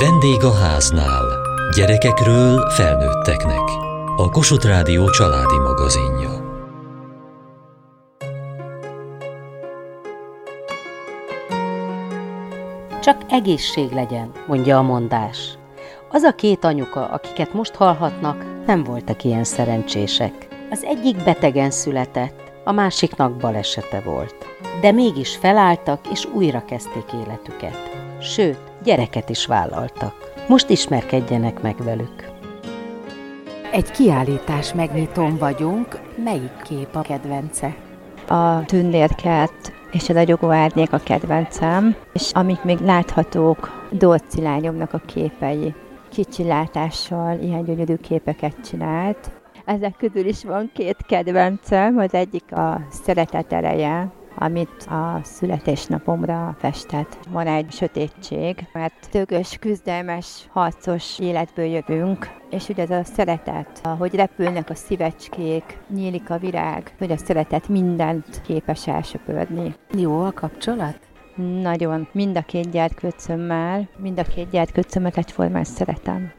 Vendég a háznál. Gyerekekről felnőtteknek. A Kossuth Rádió családi magazinja. Csak egészség legyen, mondja a mondás. Az a két anyuka, akiket most hallhatnak, nem voltak ilyen szerencsések. Az egyik betegen született, a másiknak balesete volt. De mégis felálltak és újra kezdték életüket. Sőt, gyereket is vállaltak. Most ismerkedjenek meg velük. Egy kiállítás megnyitón vagyunk. Melyik kép a kedvence? A tündérkert és a ragyogó árnyék a kedvencem, és amik még láthatók, lányomnak a képei. Kicsi látással ilyen gyönyörű képeket csinált. Ezek közül is van két kedvencem, az egyik a szeretet ereje, amit a születésnapomra festett. Van egy sötétség, mert tögös, küzdelmes, harcos életből jövünk, és ugye ez a szeretet, ahogy repülnek a szívecskék, nyílik a virág, hogy a szeretet mindent képes elsöpörni. Jó a kapcsolat? Nagyon. Mind a két gyerkőcömmel, mind a két gyerkőcömmet egyformán szeretem.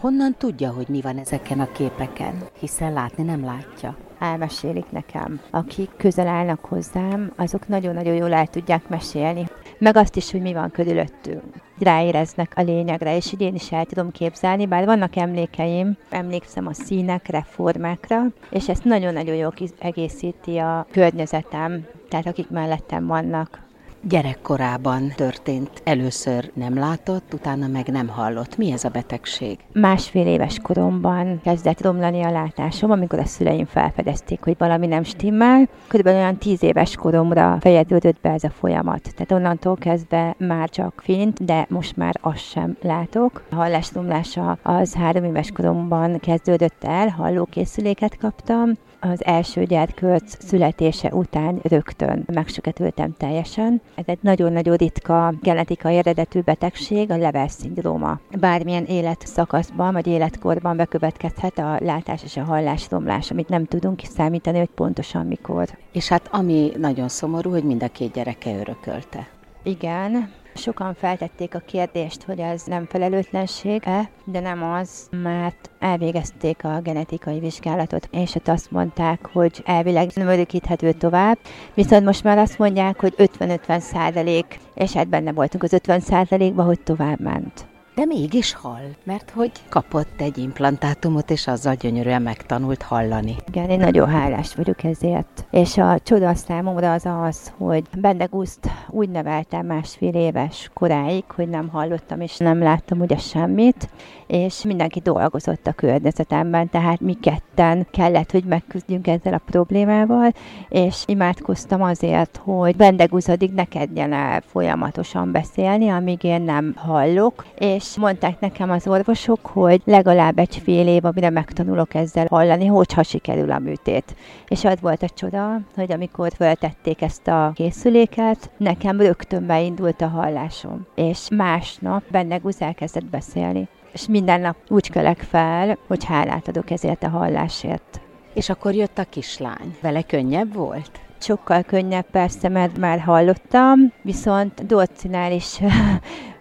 Honnan tudja, hogy mi van ezeken a képeken? Hiszen látni nem látja. Elmesélik nekem. Akik közel állnak hozzám, azok nagyon-nagyon jól el tudják mesélni. Meg azt is, hogy mi van körülöttünk. Ráéreznek a lényegre, és így én is el tudom képzelni, bár vannak emlékeim, emlékszem a színekre, formákra, és ezt nagyon-nagyon jól egészíti a környezetem, tehát akik mellettem vannak gyerekkorában történt. Először nem látott, utána meg nem hallott. Mi ez a betegség? Másfél éves koromban kezdett romlani a látásom, amikor a szüleim felfedezték, hogy valami nem stimmel. Körülbelül olyan tíz éves koromra fejeződött be ez a folyamat. Tehát onnantól kezdve már csak fint, de most már azt sem látok. A hallásromlása az három éves koromban kezdődött el, hallókészüléket kaptam, az első gyerkőc születése után rögtön megsüketültem teljesen. Ez egy nagyon-nagyon ritka genetikai eredetű betegség, a Lever szindróma. Bármilyen életszakaszban vagy életkorban bekövetkezhet a látás és a hallás romlás, amit nem tudunk számítani, hogy pontosan mikor. És hát ami nagyon szomorú, hogy mind a két gyereke örökölte. Igen, Sokan feltették a kérdést, hogy ez nem felelőtlenség-e, de nem az, mert elvégezték a genetikai vizsgálatot, és ott azt mondták, hogy elvileg nem örökíthető tovább, viszont most már azt mondják, hogy 50-50 százalék, és hát benne voltunk az 50 százalékban, hogy tovább ment de mégis hall, mert hogy kapott egy implantátumot, és azzal gyönyörűen megtanult hallani. Igen, én nagyon hálás vagyok ezért. És a csoda számomra az az, hogy Bendegúzt úgy neveltem másfél éves koráig, hogy nem hallottam és nem láttam ugye semmit, és mindenki dolgozott a környezetemben, tehát mi ketten kellett, hogy megküzdjünk ezzel a problémával, és imádkoztam azért, hogy Bendegúz addig ne kedjen el folyamatosan beszélni, amíg én nem hallok, és és mondták nekem az orvosok, hogy legalább egy fél év, amire megtanulok ezzel hallani, hogyha sikerül a műtét. És az volt a csoda, hogy amikor föltették ezt a készüléket, nekem rögtön beindult a hallásom. És másnap benne elkezdett beszélni. És minden nap úgy kelek fel, hogy hálát adok ezért a hallásért. És akkor jött a kislány. Vele könnyebb volt? Sokkal könnyebb persze, mert már hallottam, viszont Dorcinál is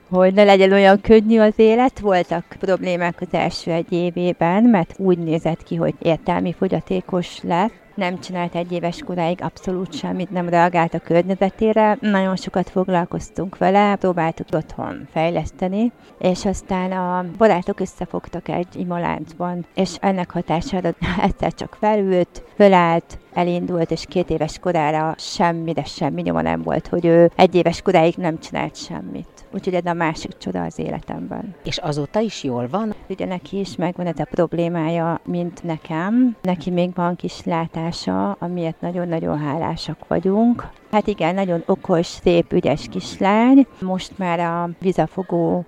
hogy ne legyen olyan könnyű az élet. Voltak problémák az első egy évében, mert úgy nézett ki, hogy értelmi fogyatékos lett, nem csinált egy éves koráig abszolút semmit, nem reagált a környezetére. Nagyon sokat foglalkoztunk vele, próbáltuk otthon fejleszteni, és aztán a barátok összefogtak egy imaláncban, és ennek hatására egyszer csak felült, fölállt, elindult, és két éves korára semmi, de semmi nyoma nem volt, hogy ő egy éves koráig nem csinált semmit. Úgyhogy ez a másik csoda az életemben. És azóta is jól van? Ugye neki is megvan ez a problémája, mint nekem. Neki még van kis látása, amiért nagyon-nagyon hálásak vagyunk. Hát igen, nagyon okos, szép, ügyes kislány. Most már a vizafogó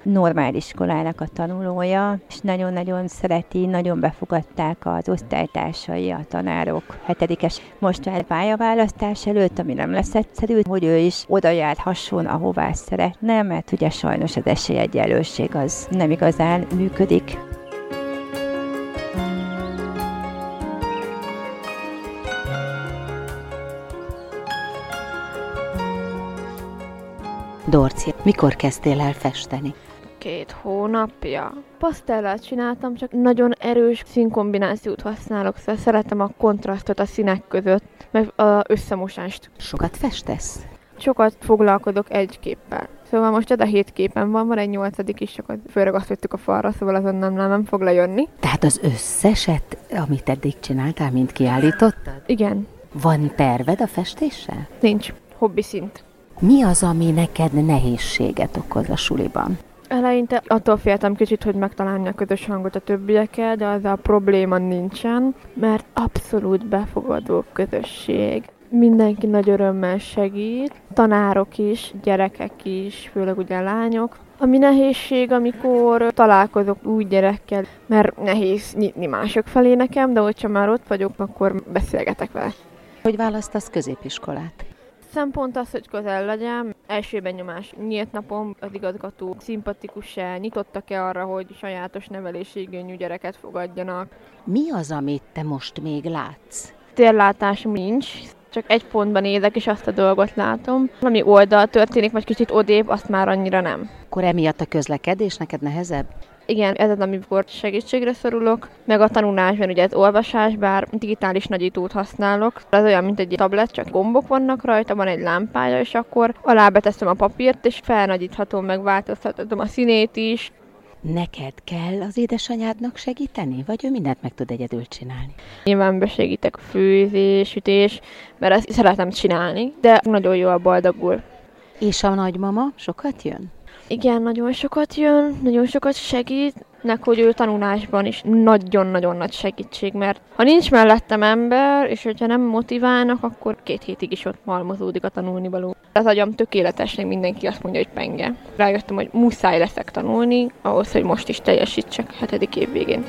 iskolának a tanulója, és nagyon-nagyon szereti, nagyon befogadták az osztálytársai, a tanárok. Hetedikes most már pályaválasztás előtt, ami nem lesz egyszerű, hogy ő is oda járhasson, ahová szeretne, mert ugye sajnos az esélyegyelőség az nem igazán működik. Dorci, mikor kezdtél el festeni? két hónapja. Pasztellát csináltam, csak nagyon erős színkombinációt használok, szóval szeretem a kontrasztot a színek között, meg a összemosást. Sokat festesz? Sokat foglalkozok egy képpel. Szóval most ez a hét képen van, van egy nyolcadik is, csak fölragasztottuk a falra, szóval azon nem, nem, nem fog lejönni. Tehát az összeset, amit eddig csináltál, mind kiállítottad? Igen. Van terved a festéssel? Nincs. Hobbi szint. Mi az, ami neked nehézséget okoz a suliban? Eleinte attól féltem kicsit, hogy megtalálni a közös hangot a többiekkel, de az a probléma nincsen, mert abszolút befogadó közösség. Mindenki nagy örömmel segít, tanárok is, gyerekek is, főleg ugye lányok. Ami nehézség, amikor találkozok új gyerekkel, mert nehéz nyitni mások felé nekem, de hogyha már ott vagyok, akkor beszélgetek vele. Hogy választasz középiskolát? Szempont az, hogy közel legyen. Első benyomás nyílt napom az igazgató szimpatikus-e, nyitottak-e arra, hogy sajátos nevelésigényű gyereket fogadjanak. Mi az, amit te most még látsz? Térlátásom nincs, csak egy pontban nézek, és azt a dolgot látom. Ami oldal történik, vagy kicsit odébb, azt már annyira nem. Akkor emiatt a közlekedés neked nehezebb? Igen, ez az, amikor segítségre szorulok, meg a tanulásban ugye ez olvasás, bár digitális nagyítót használok. Ez olyan, mint egy tablet, csak gombok vannak rajta, van egy lámpája, és akkor alá beteszem a papírt, és felnagyíthatom, meg változtatom a színét is. Neked kell az édesanyádnak segíteni, vagy ő mindent meg tud egyedül csinálni? Nyilván besegítek a főzés, sütés, mert ezt szeretem csinálni, de nagyon jól boldogul. És a nagymama sokat jön? Igen, nagyon sokat jön, nagyon sokat segít, nek, hogy ő tanulásban is nagyon-nagyon nagy segítség, mert ha nincs mellettem ember, és hogyha nem motiválnak, akkor két hétig is ott malmozódik a tanulni való. Az agyam tökéletesnek mindenki azt mondja, hogy penge. Rájöttem, hogy muszáj leszek tanulni, ahhoz, hogy most is teljesítsek hetedik év végén.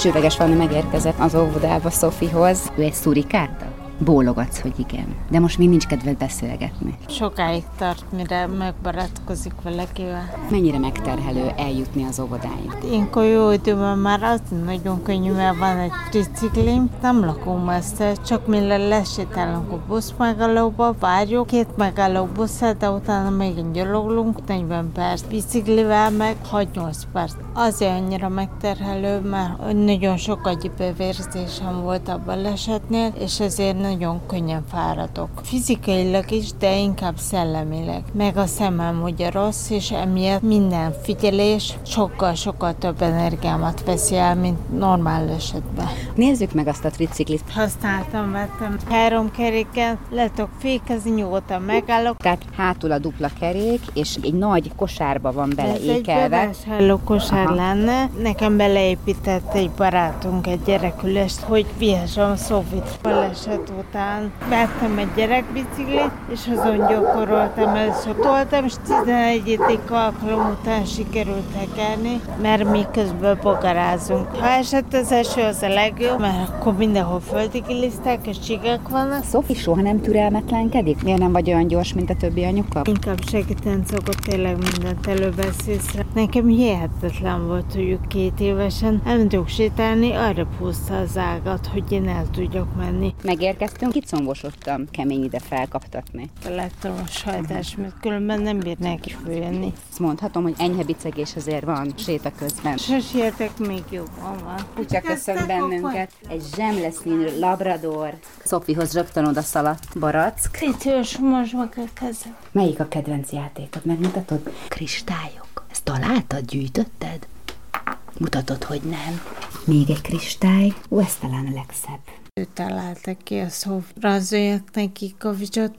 Sőveges Fanni megérkezett az óvodába Szofihoz. Ő egy szurikárta? Bólogatsz, hogy igen. De most még nincs kedved beszélgetni. Sokáig tart, mire megbarátkozik valakivel. Mennyire megterhelő eljutni az óvodáig? Én jó időben már az nagyon könnyű, mert van egy triciklim, nem lakom messze, csak mire lesétálunk a busz megállóba, várjuk két megálló buszát, de utána még gyaloglunk, 40 perc, biciklivel meg 6-8 perc. Azért annyira megterhelő, mert nagyon sok agyibevérzésem volt a balesetnél, és ezért nagyon könnyen fáradok. Fizikailag is, de inkább szellemileg. Meg a szemem ugye rossz, és emiatt minden figyelés sokkal-sokkal több energiámat veszi el, mint normál esetben. Nézzük meg azt a triciklit. Használtam, vettem három keréken, letok fékezni, nyugodtan megállok. Tehát hátul a dupla kerék, és egy nagy kosárba van beleékelve. Ez egy kosár Aha. lenne. Nekem beleépített egy barátunk egy gyerekülést, hogy vihessem a Szofit baleset után vettem egy gyerekbiciklit, és azon gyakoroltam először toltam, és 11. alkalom után sikerült hekelni, mert mi közben bogarázunk. Ha esett az eső, az a legjobb, mert akkor mindenhol földi gilisztek és csigek vannak. Szofi soha nem türelmetlenkedik? Miért nem vagy olyan gyors, mint a többi anyuka? Inkább segíteni szokott tényleg mindent elővesz észre. Nekem hihetetlen volt, hogy két évesen elmentünk sétálni, arra puszta az ágat, hogy én el tudjak menni. Elkezdtünk, kicongosodtam kemény ide felkaptatni. Lettem a sajtás, mert különben nem bír neki följönni. Ezt mondhatom, hogy enyhe bicegés azért van séta közben. Sosértek, még jobban van. Kutya köszön bennünket. Egy zsemleszínű labrador. Szofihoz rögtön oda szaladt barack. Itt most meg a kezem. Melyik a kedvenc játékot? Megmutatod? Kristályok. Ezt találtad, gyűjtötted? Mutatod, hogy nem. Még egy kristály. Ó, ez talán a legszebb. Ő találta ki a szó, rajzoljak neki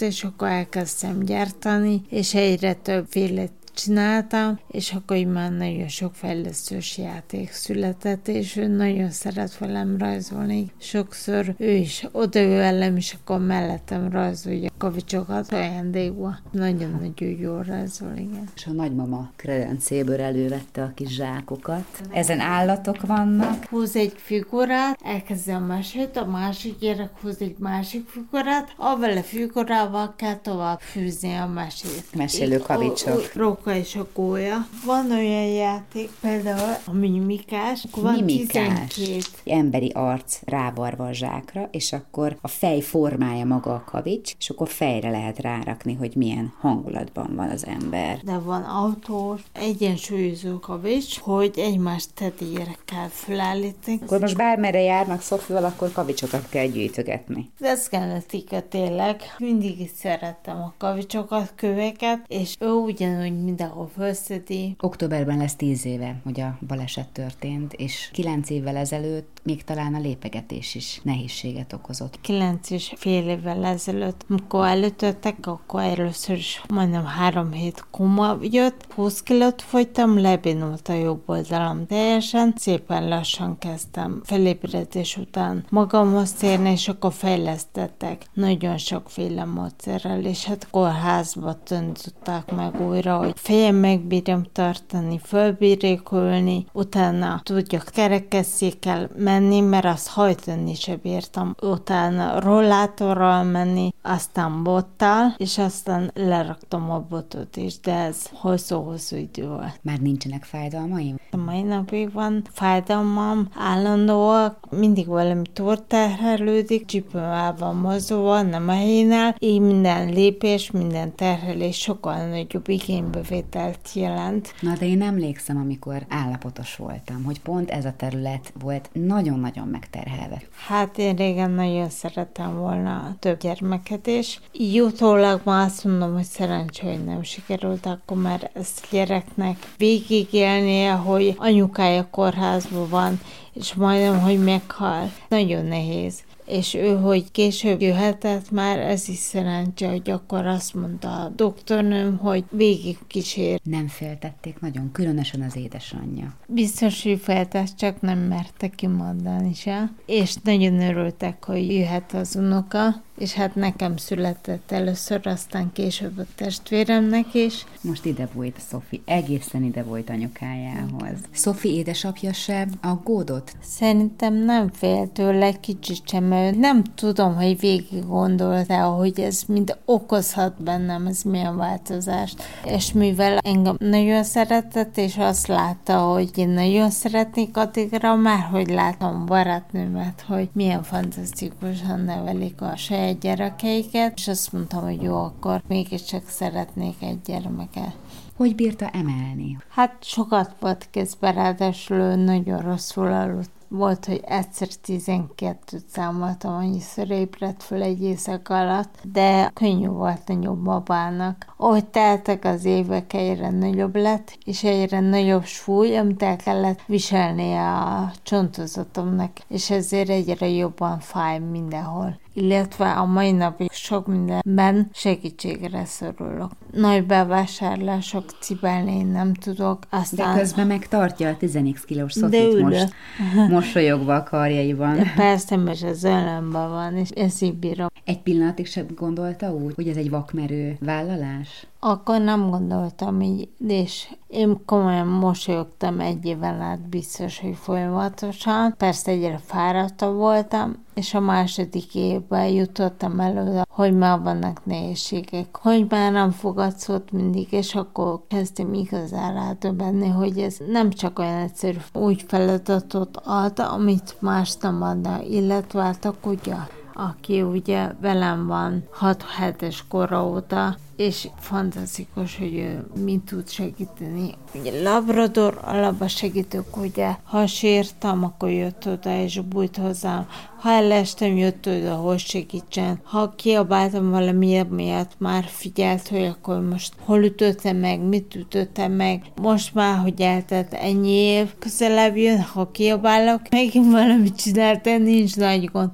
és akkor elkezdtem gyártani, és egyre többféle csináltam, és akkor így már nagyon sok fejlesztős játék született, és ő nagyon szeret velem rajzolni. Sokszor ő is odaül velem, és akkor mellettem rajzolja kavicsokat ajándékba. Nagyon-nagyon jól rajzol, igen. És a nagymama kredencéből elővette a kis zsákokat. Ezen állatok vannak. Húz egy figurát, elkezdi a mesét, a másik gyerek húz egy másik figurát, avval a figurával kell tovább fűzni a mesét. Mesélő kavicsok róka és a gólya. Van olyan játék, például a mimikás, akkor van Mimikás. 12 Emberi arc rávarva a zsákra, és akkor a fej formája maga a kavics, és akkor fejre lehet rárakni, hogy milyen hangulatban van az ember. de van autós, egyensúlyozó kavics, hogy egymást tetére kell felállítani. Akkor most bármerre járnak Szofival, akkor kavicsokat kell gyűjtögetni. De ez genetika tényleg. Mindig is szerettem a kavicsokat, köveket, és ő ugyanúgy mindenhol felszedi. Októberben lesz tíz éve, hogy a baleset történt, és kilenc évvel ezelőtt még talán a lépegetés is nehézséget okozott. Kilenc és fél évvel ezelőtt, amikor előttek, akkor először is majdnem három hét koma jött, 20 kilót fogytam, lebénult a jobb oldalam teljesen, szépen lassan kezdtem felébredés után magamhoz térni, és akkor fejlesztettek nagyon sokféle módszerrel, és hát kórházba tanították meg újra, hogy fejem megbírjam tartani, fölbírjék ülni, utána tudjak kerekesszékkel menni, mert azt hajtani se bírtam. Utána rollátorral menni, aztán bottal, és aztán leraktam a botot is, de ez hosszú-hosszú idő volt. Már nincsenek fájdalmaim? A mai napig van fájdalmam, állandóak, mindig valami torterhelődik, csípőm el van mozolva, nem a helyénál, így minden lépés, minden terhelés sokkal nagyobb igénybevételt jelent. Na, de én emlékszem, amikor állapotos voltam, hogy pont ez a terület volt nagyon-nagyon megterhelve. Hát én régen nagyon szerettem volna több gyermeket is. Így utólag ma azt mondom, hogy szerencsé, hogy nem sikerült akkor már ezt gyereknek végigélnie, hogy anyukája kórházban van, és majdnem, hogy meghal. Nagyon nehéz. És ő, hogy később jöhetett már, ez is szerencse, hogy akkor azt mondta a doktornőm, hogy végig kísér. Nem féltették nagyon, különösen az édesanyja. Biztos, hogy feltett, csak nem merte kimondani se. És nagyon örültek, hogy jöhet az unoka, és hát nekem született először, aztán később a testvéremnek is. Most ide volt Szofi, egészen ide volt anyukájához. Szofi édesapja se aggódott? Szerintem nem fél tőle kicsit sem, mert nem tudom, hogy végig gondolta, hogy ez mind okozhat bennem, ez milyen változást. És mivel engem nagyon szeretett, és azt látta, hogy én nagyon szeretnék addigra, már hogy látom barátnőmet, hogy milyen fantasztikusan nevelik a saját gyerekeiket, és azt mondtam, hogy jó, akkor mégiscsak szeretnék egy gyermeket. Hogy bírta emelni? Hát sokat volt közben, ráadásul ő nagyon rosszul aludt. Volt, hogy egyszer 12-t számoltam, annyiszor ébredt föl egy éjszaka alatt, de könnyű volt a jobb babának. Ahogy teltek az évek, egyre nagyobb lett, és egyre nagyobb súly, amit el kellett viselnie a csontozatomnak, és ezért egyre jobban fáj mindenhol illetve a mai napig sok mindenben segítségre szorulok. Nagy bevásárlások cibálni én nem tudok, aztán... De közben meg tartja a 10 kilós Szofit ülök. most, mosolyogva a karjaiban. De persze, mert ez ölömben van, és ezt így bírom. Egy pillanatig sem gondolta úgy, hogy ez egy vakmerő vállalás? Akkor nem gondoltam így, és én komolyan mosolyogtam egy éven át biztos, hogy folyamatosan. Persze egyre fáradtabb voltam, és a második évben jutottam el oda, hogy már vannak nehézségek, hogy már nem fogad szót mindig, és akkor kezdtem igazán rádöbbenni, hogy ez nem csak olyan egyszerű úgy feladatot ad, amit más nem adna, illetve hát a kutya aki ugye velem van 6 hetes kora óta, és fantasztikus, hogy ő mind tud segíteni. Ugye Labrador alapba segítők, ugye, ha sírtam, akkor jött oda és bújt hozzám. Ha elestem, jött oda, hogy segítsen. Ha kiabáltam valami miatt, már figyelt, hogy akkor most hol ütöttem meg, mit ütöttem meg. Most már, hogy eltett ennyi év, közelebb jön, ha kiabálok, megint valamit csináltam, nincs nagy gond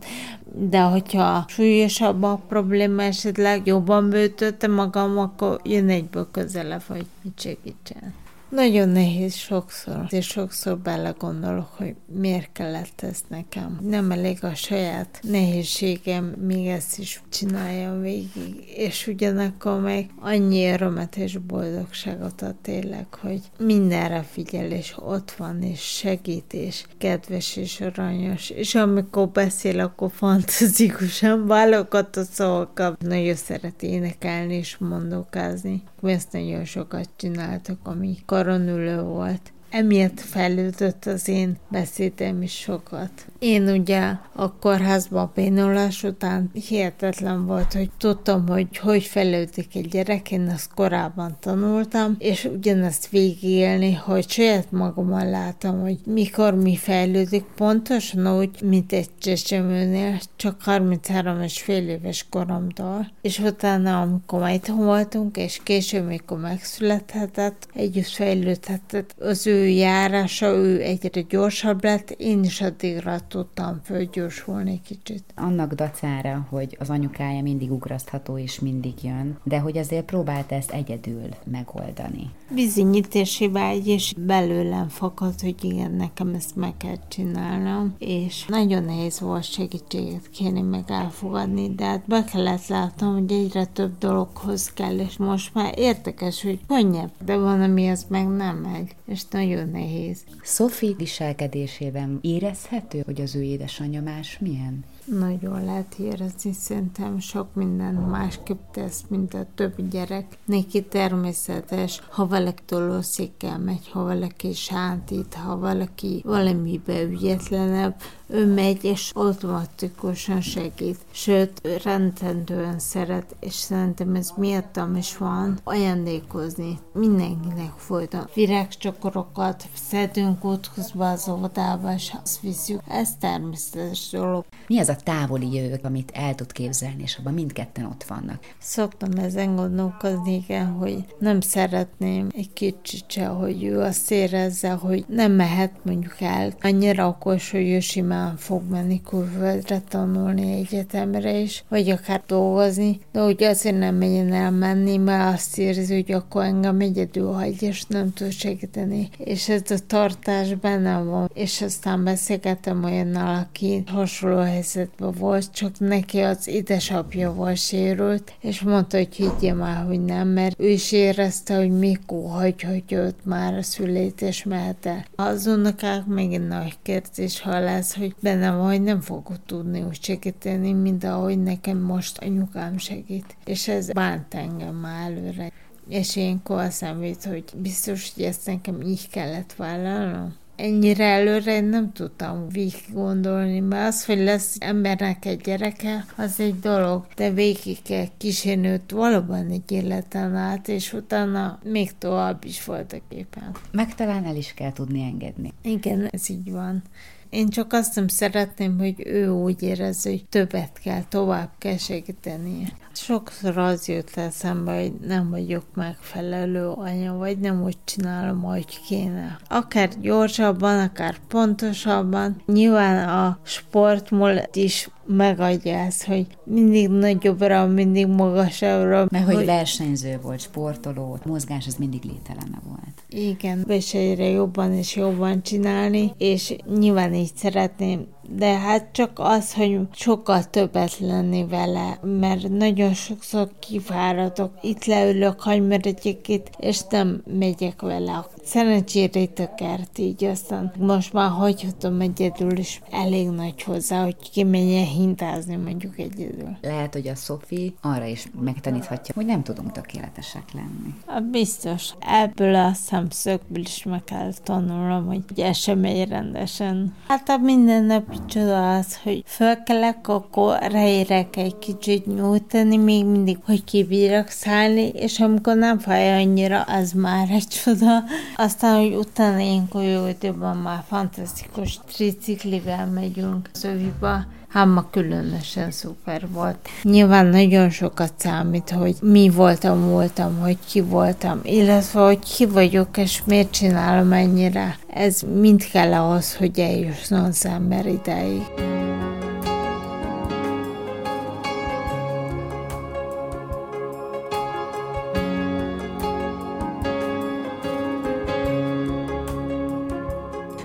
de hogyha súlyosabb a probléma, esetleg jobban bőtötte magam, akkor jön egyből közelebb, hogy mit segítsen. Nagyon nehéz sokszor, és sokszor belegondolok, hogy miért kellett ez nekem. Nem elég a saját nehézségem, még ezt is csináljam végig, és ugyanakkor meg annyi örömet és boldogságot ad tényleg, hogy mindenre figyel, és ott van, és segít, és kedves, és aranyos, és amikor beszél, akkor fantasztikusan válogat a szavakat. Nagyon szeret énekelni és mondokázni. Mi ezt nagyon sokat csináltak, ami karonülő volt emiatt fejlődött az én beszédem is sokat. Én ugye a kórházban bénulás után hihetetlen volt, hogy tudtam, hogy hogy fejlődik egy gyerek, én ezt korábban tanultam, és ugyanezt végigélni, hogy saját magamon látom, hogy mikor mi fejlődik, pontosan úgy, mint egy csecsemőnél, csak 33 és fél éves koromtól. És utána, amikor majd voltunk, és később, mikor megszülethetett, együtt fejlődhetett az ő járása, ő egyre gyorsabb lett, én is addigra tudtam fölgyorsulni kicsit. Annak dacára, hogy az anyukája mindig ugrasztható és mindig jön, de hogy azért próbált ezt egyedül megoldani. Bizonyítási vágy és belőlem fakad, hogy igen, nekem ezt meg kell csinálnom, és nagyon nehéz volt segítséget kérni, meg elfogadni, de hát be kellett látnom, hogy egyre több dologhoz kell, és most már értekes, hogy könnyebb, de van, ami az meg nem megy, és nagyon nehéz. Sophie viselkedésében érezhető, hogy az ő édesanyja más milyen? Nagyon lehet érezni, szerintem sok minden másképp tesz, mint a többi gyerek. Neki természetes, ha valaki tolószékkel megy, ha valaki sántít, ha valaki valamibe ügyetlenebb, ő megy és automatikusan segít. Sőt, rendszerűen szeret, és szerintem ez miattam is van, ajándékozni. Mindenkinek folyton. Virágcsokorokat szedünk útközben az óvodába, és azt viszük. Ez természetes dolog. Mi az a távoli jövő, amit el tud képzelni, és abban mindketten ott vannak? Szoktam ezen gondolkozni, igen, hogy nem szeretném egy kicsit se, hogy ő azt érezze, hogy nem mehet mondjuk el annyira okos, hogy ő simán fog menni külföldre tanulni egyetemre is, vagy akár dolgozni, de hogy azért nem menjen el menni, mert azt érzi, hogy akkor engem egyedül hagy, és nem tud segíteni. És ez a tartás bennem van. És aztán beszélgetem olyannal, aki hasonló helyzet helyzetben volt, csak neki az édesapja volt sérült, és mondta, hogy higgye már, hogy nem, mert ő is érezte, hogy mikor hagy, hogy őt már a szülés mehet el. Az unokák megint nagy kérdés, ha lesz, hogy benne vagy nem fogok tudni úgy segíteni, mint ahogy nekem most anyukám segít. És ez bánt engem már előre. És én azt hogy biztos, hogy ezt nekem így kellett vállalnom ennyire előre én nem tudtam végig gondolni, mert az, hogy lesz embernek egy gyereke, az egy dolog, de végig kell kísérni valóban egy életen át, és utána még tovább is voltak éppen. Meg talán el is kell tudni engedni. Igen, ez így van. Én csak azt nem szeretném, hogy ő úgy érezze, hogy többet kell, tovább kell segíteni. Sokszor az jött eszembe, hogy nem vagyok megfelelő anya, vagy nem úgy csinálom, ahogy kéne. Akár gyorsabban, akár pontosabban. Nyilván a sportmúlt is megadja ezt, hogy mindig nagyobbra, mindig magasabbra. Mert hogy, hogy versenyző volt, sportoló, mozgás, ez mindig lételeme volt. Igen, és egyre jobban és jobban csinálni, és nyilván így szeretném de hát csak az, hogy sokkal többet lenni vele, mert nagyon sokszor kifáradok, itt leülök, hagymeredjék itt, és nem megyek vele. Szerencsére tökert így, aztán most már hagyhatom egyedül, és elég nagy hozzá, hogy kimenjen hintázni mondjuk egyedül. Lehet, hogy a Szofi arra is megtaníthatja, hogy nem tudunk tökéletesek lenni. Hát biztos. Ebből a szemszögből is meg kell tanulnom, hogy ez sem megy rendesen. Hát a minden nap csoda az, hogy fölkelek, akkor ráérek egy kicsit nyújtani, még mindig, hogy kibírok szállni, és amikor nem fáj annyira, az már egy csoda. Aztán, hogy utána ilyenkor jó időben már fantasztikus triciklivel megyünk szöviba, Hát ma különösen szuper volt. Nyilván nagyon sokat számít, hogy mi voltam, voltam, hogy ki voltam, illetve hogy ki vagyok, és miért csinálom ennyire. Ez mind kell ahhoz, hogy eljusson az ember ideig.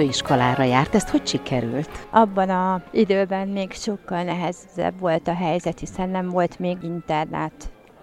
Főiskolára járt, ezt hogy sikerült? Abban a időben még sokkal nehezebb volt a helyzet, hiszen nem volt még internet.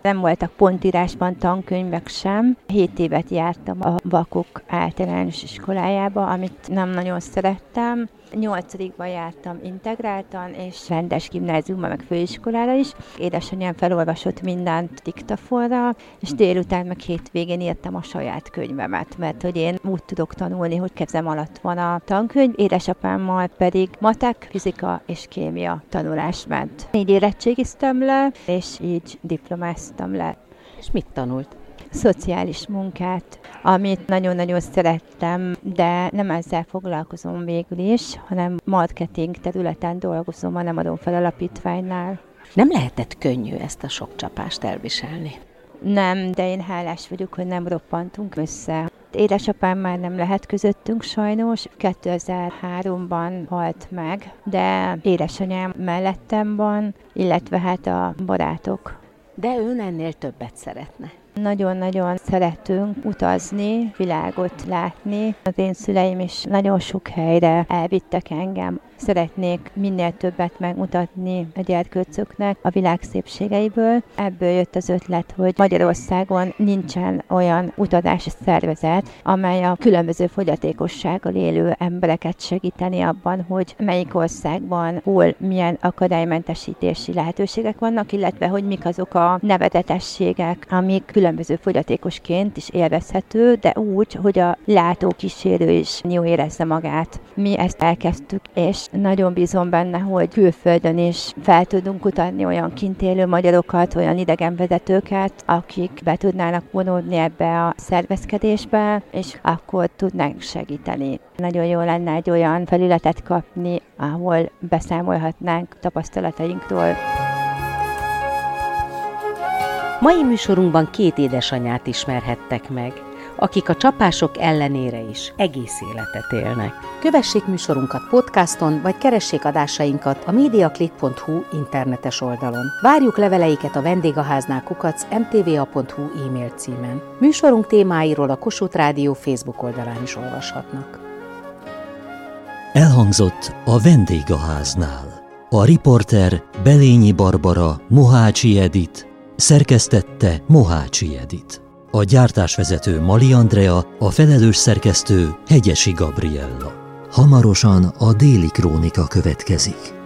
Nem voltak pontírásban tankönyvek sem. Hét évet jártam a Vakok általános iskolájába, amit nem nagyon szerettem. Nyolcadikban jártam integráltan, és rendes gimnáziumban, meg főiskolára is. Édesanyám felolvasott mindent diktafonra, és délután meg hétvégén írtam a saját könyvemet, mert hogy én úgy tudok tanulni, hogy kezem alatt van a tankönyv, édesapámmal pedig matek, fizika és kémia tanulás ment. Így érettségiztem le, és így diplomáztam le. És mit tanult? Szociális munkát, amit nagyon-nagyon szerettem, de nem ezzel foglalkozom végül is, hanem marketing területen dolgozom a Nem adom fel alapítványnál. Nem lehetett könnyű ezt a sok csapást elviselni. Nem, de én hálás vagyok, hogy nem roppantunk össze. Édesapám már nem lehet közöttünk sajnos, 2003-ban halt meg, de édesanyám mellettem van, illetve hát a barátok. De ön ennél többet szeretne. Nagyon-nagyon szeretünk utazni, világot látni. Az én szüleim is nagyon sok helyre elvittek engem. Szeretnék minél többet megmutatni a gyerkőcöknek a világ szépségeiből. Ebből jött az ötlet, hogy Magyarországon nincsen olyan utazási szervezet, amely a különböző fogyatékossággal élő embereket segíteni abban, hogy melyik országban, hol milyen akadálymentesítési lehetőségek vannak, illetve hogy mik azok a nevetetességek, amik különböző fogyatékosként is élvezhető, de úgy, hogy a látókísérő is jó érezze magát. Mi ezt elkezdtük, és nagyon bízom benne, hogy külföldön is fel tudunk kutatni olyan kint élő magyarokat, olyan idegenvezetőket, akik be tudnának vonódni ebbe a szervezkedésbe, és akkor tudnánk segíteni. Nagyon jó lenne egy olyan felületet kapni, ahol beszámolhatnánk tapasztalatainkról. Mai műsorunkban két édesanyát ismerhettek meg, akik a csapások ellenére is egész életet élnek. Kövessék műsorunkat podcaston, vagy keressék adásainkat a mediaclick.hu internetes oldalon. Várjuk leveleiket a vendégháznál kukac mtva.hu e-mail címen. Műsorunk témáiról a Kossuth Rádió Facebook oldalán is olvashatnak. Elhangzott a vendégháznál. A riporter Belényi Barbara, Mohácsi Edit, szerkesztette Mohácsi Edit. A gyártásvezető Mali Andrea, a felelős szerkesztő Hegyesi Gabriella. Hamarosan a déli krónika következik.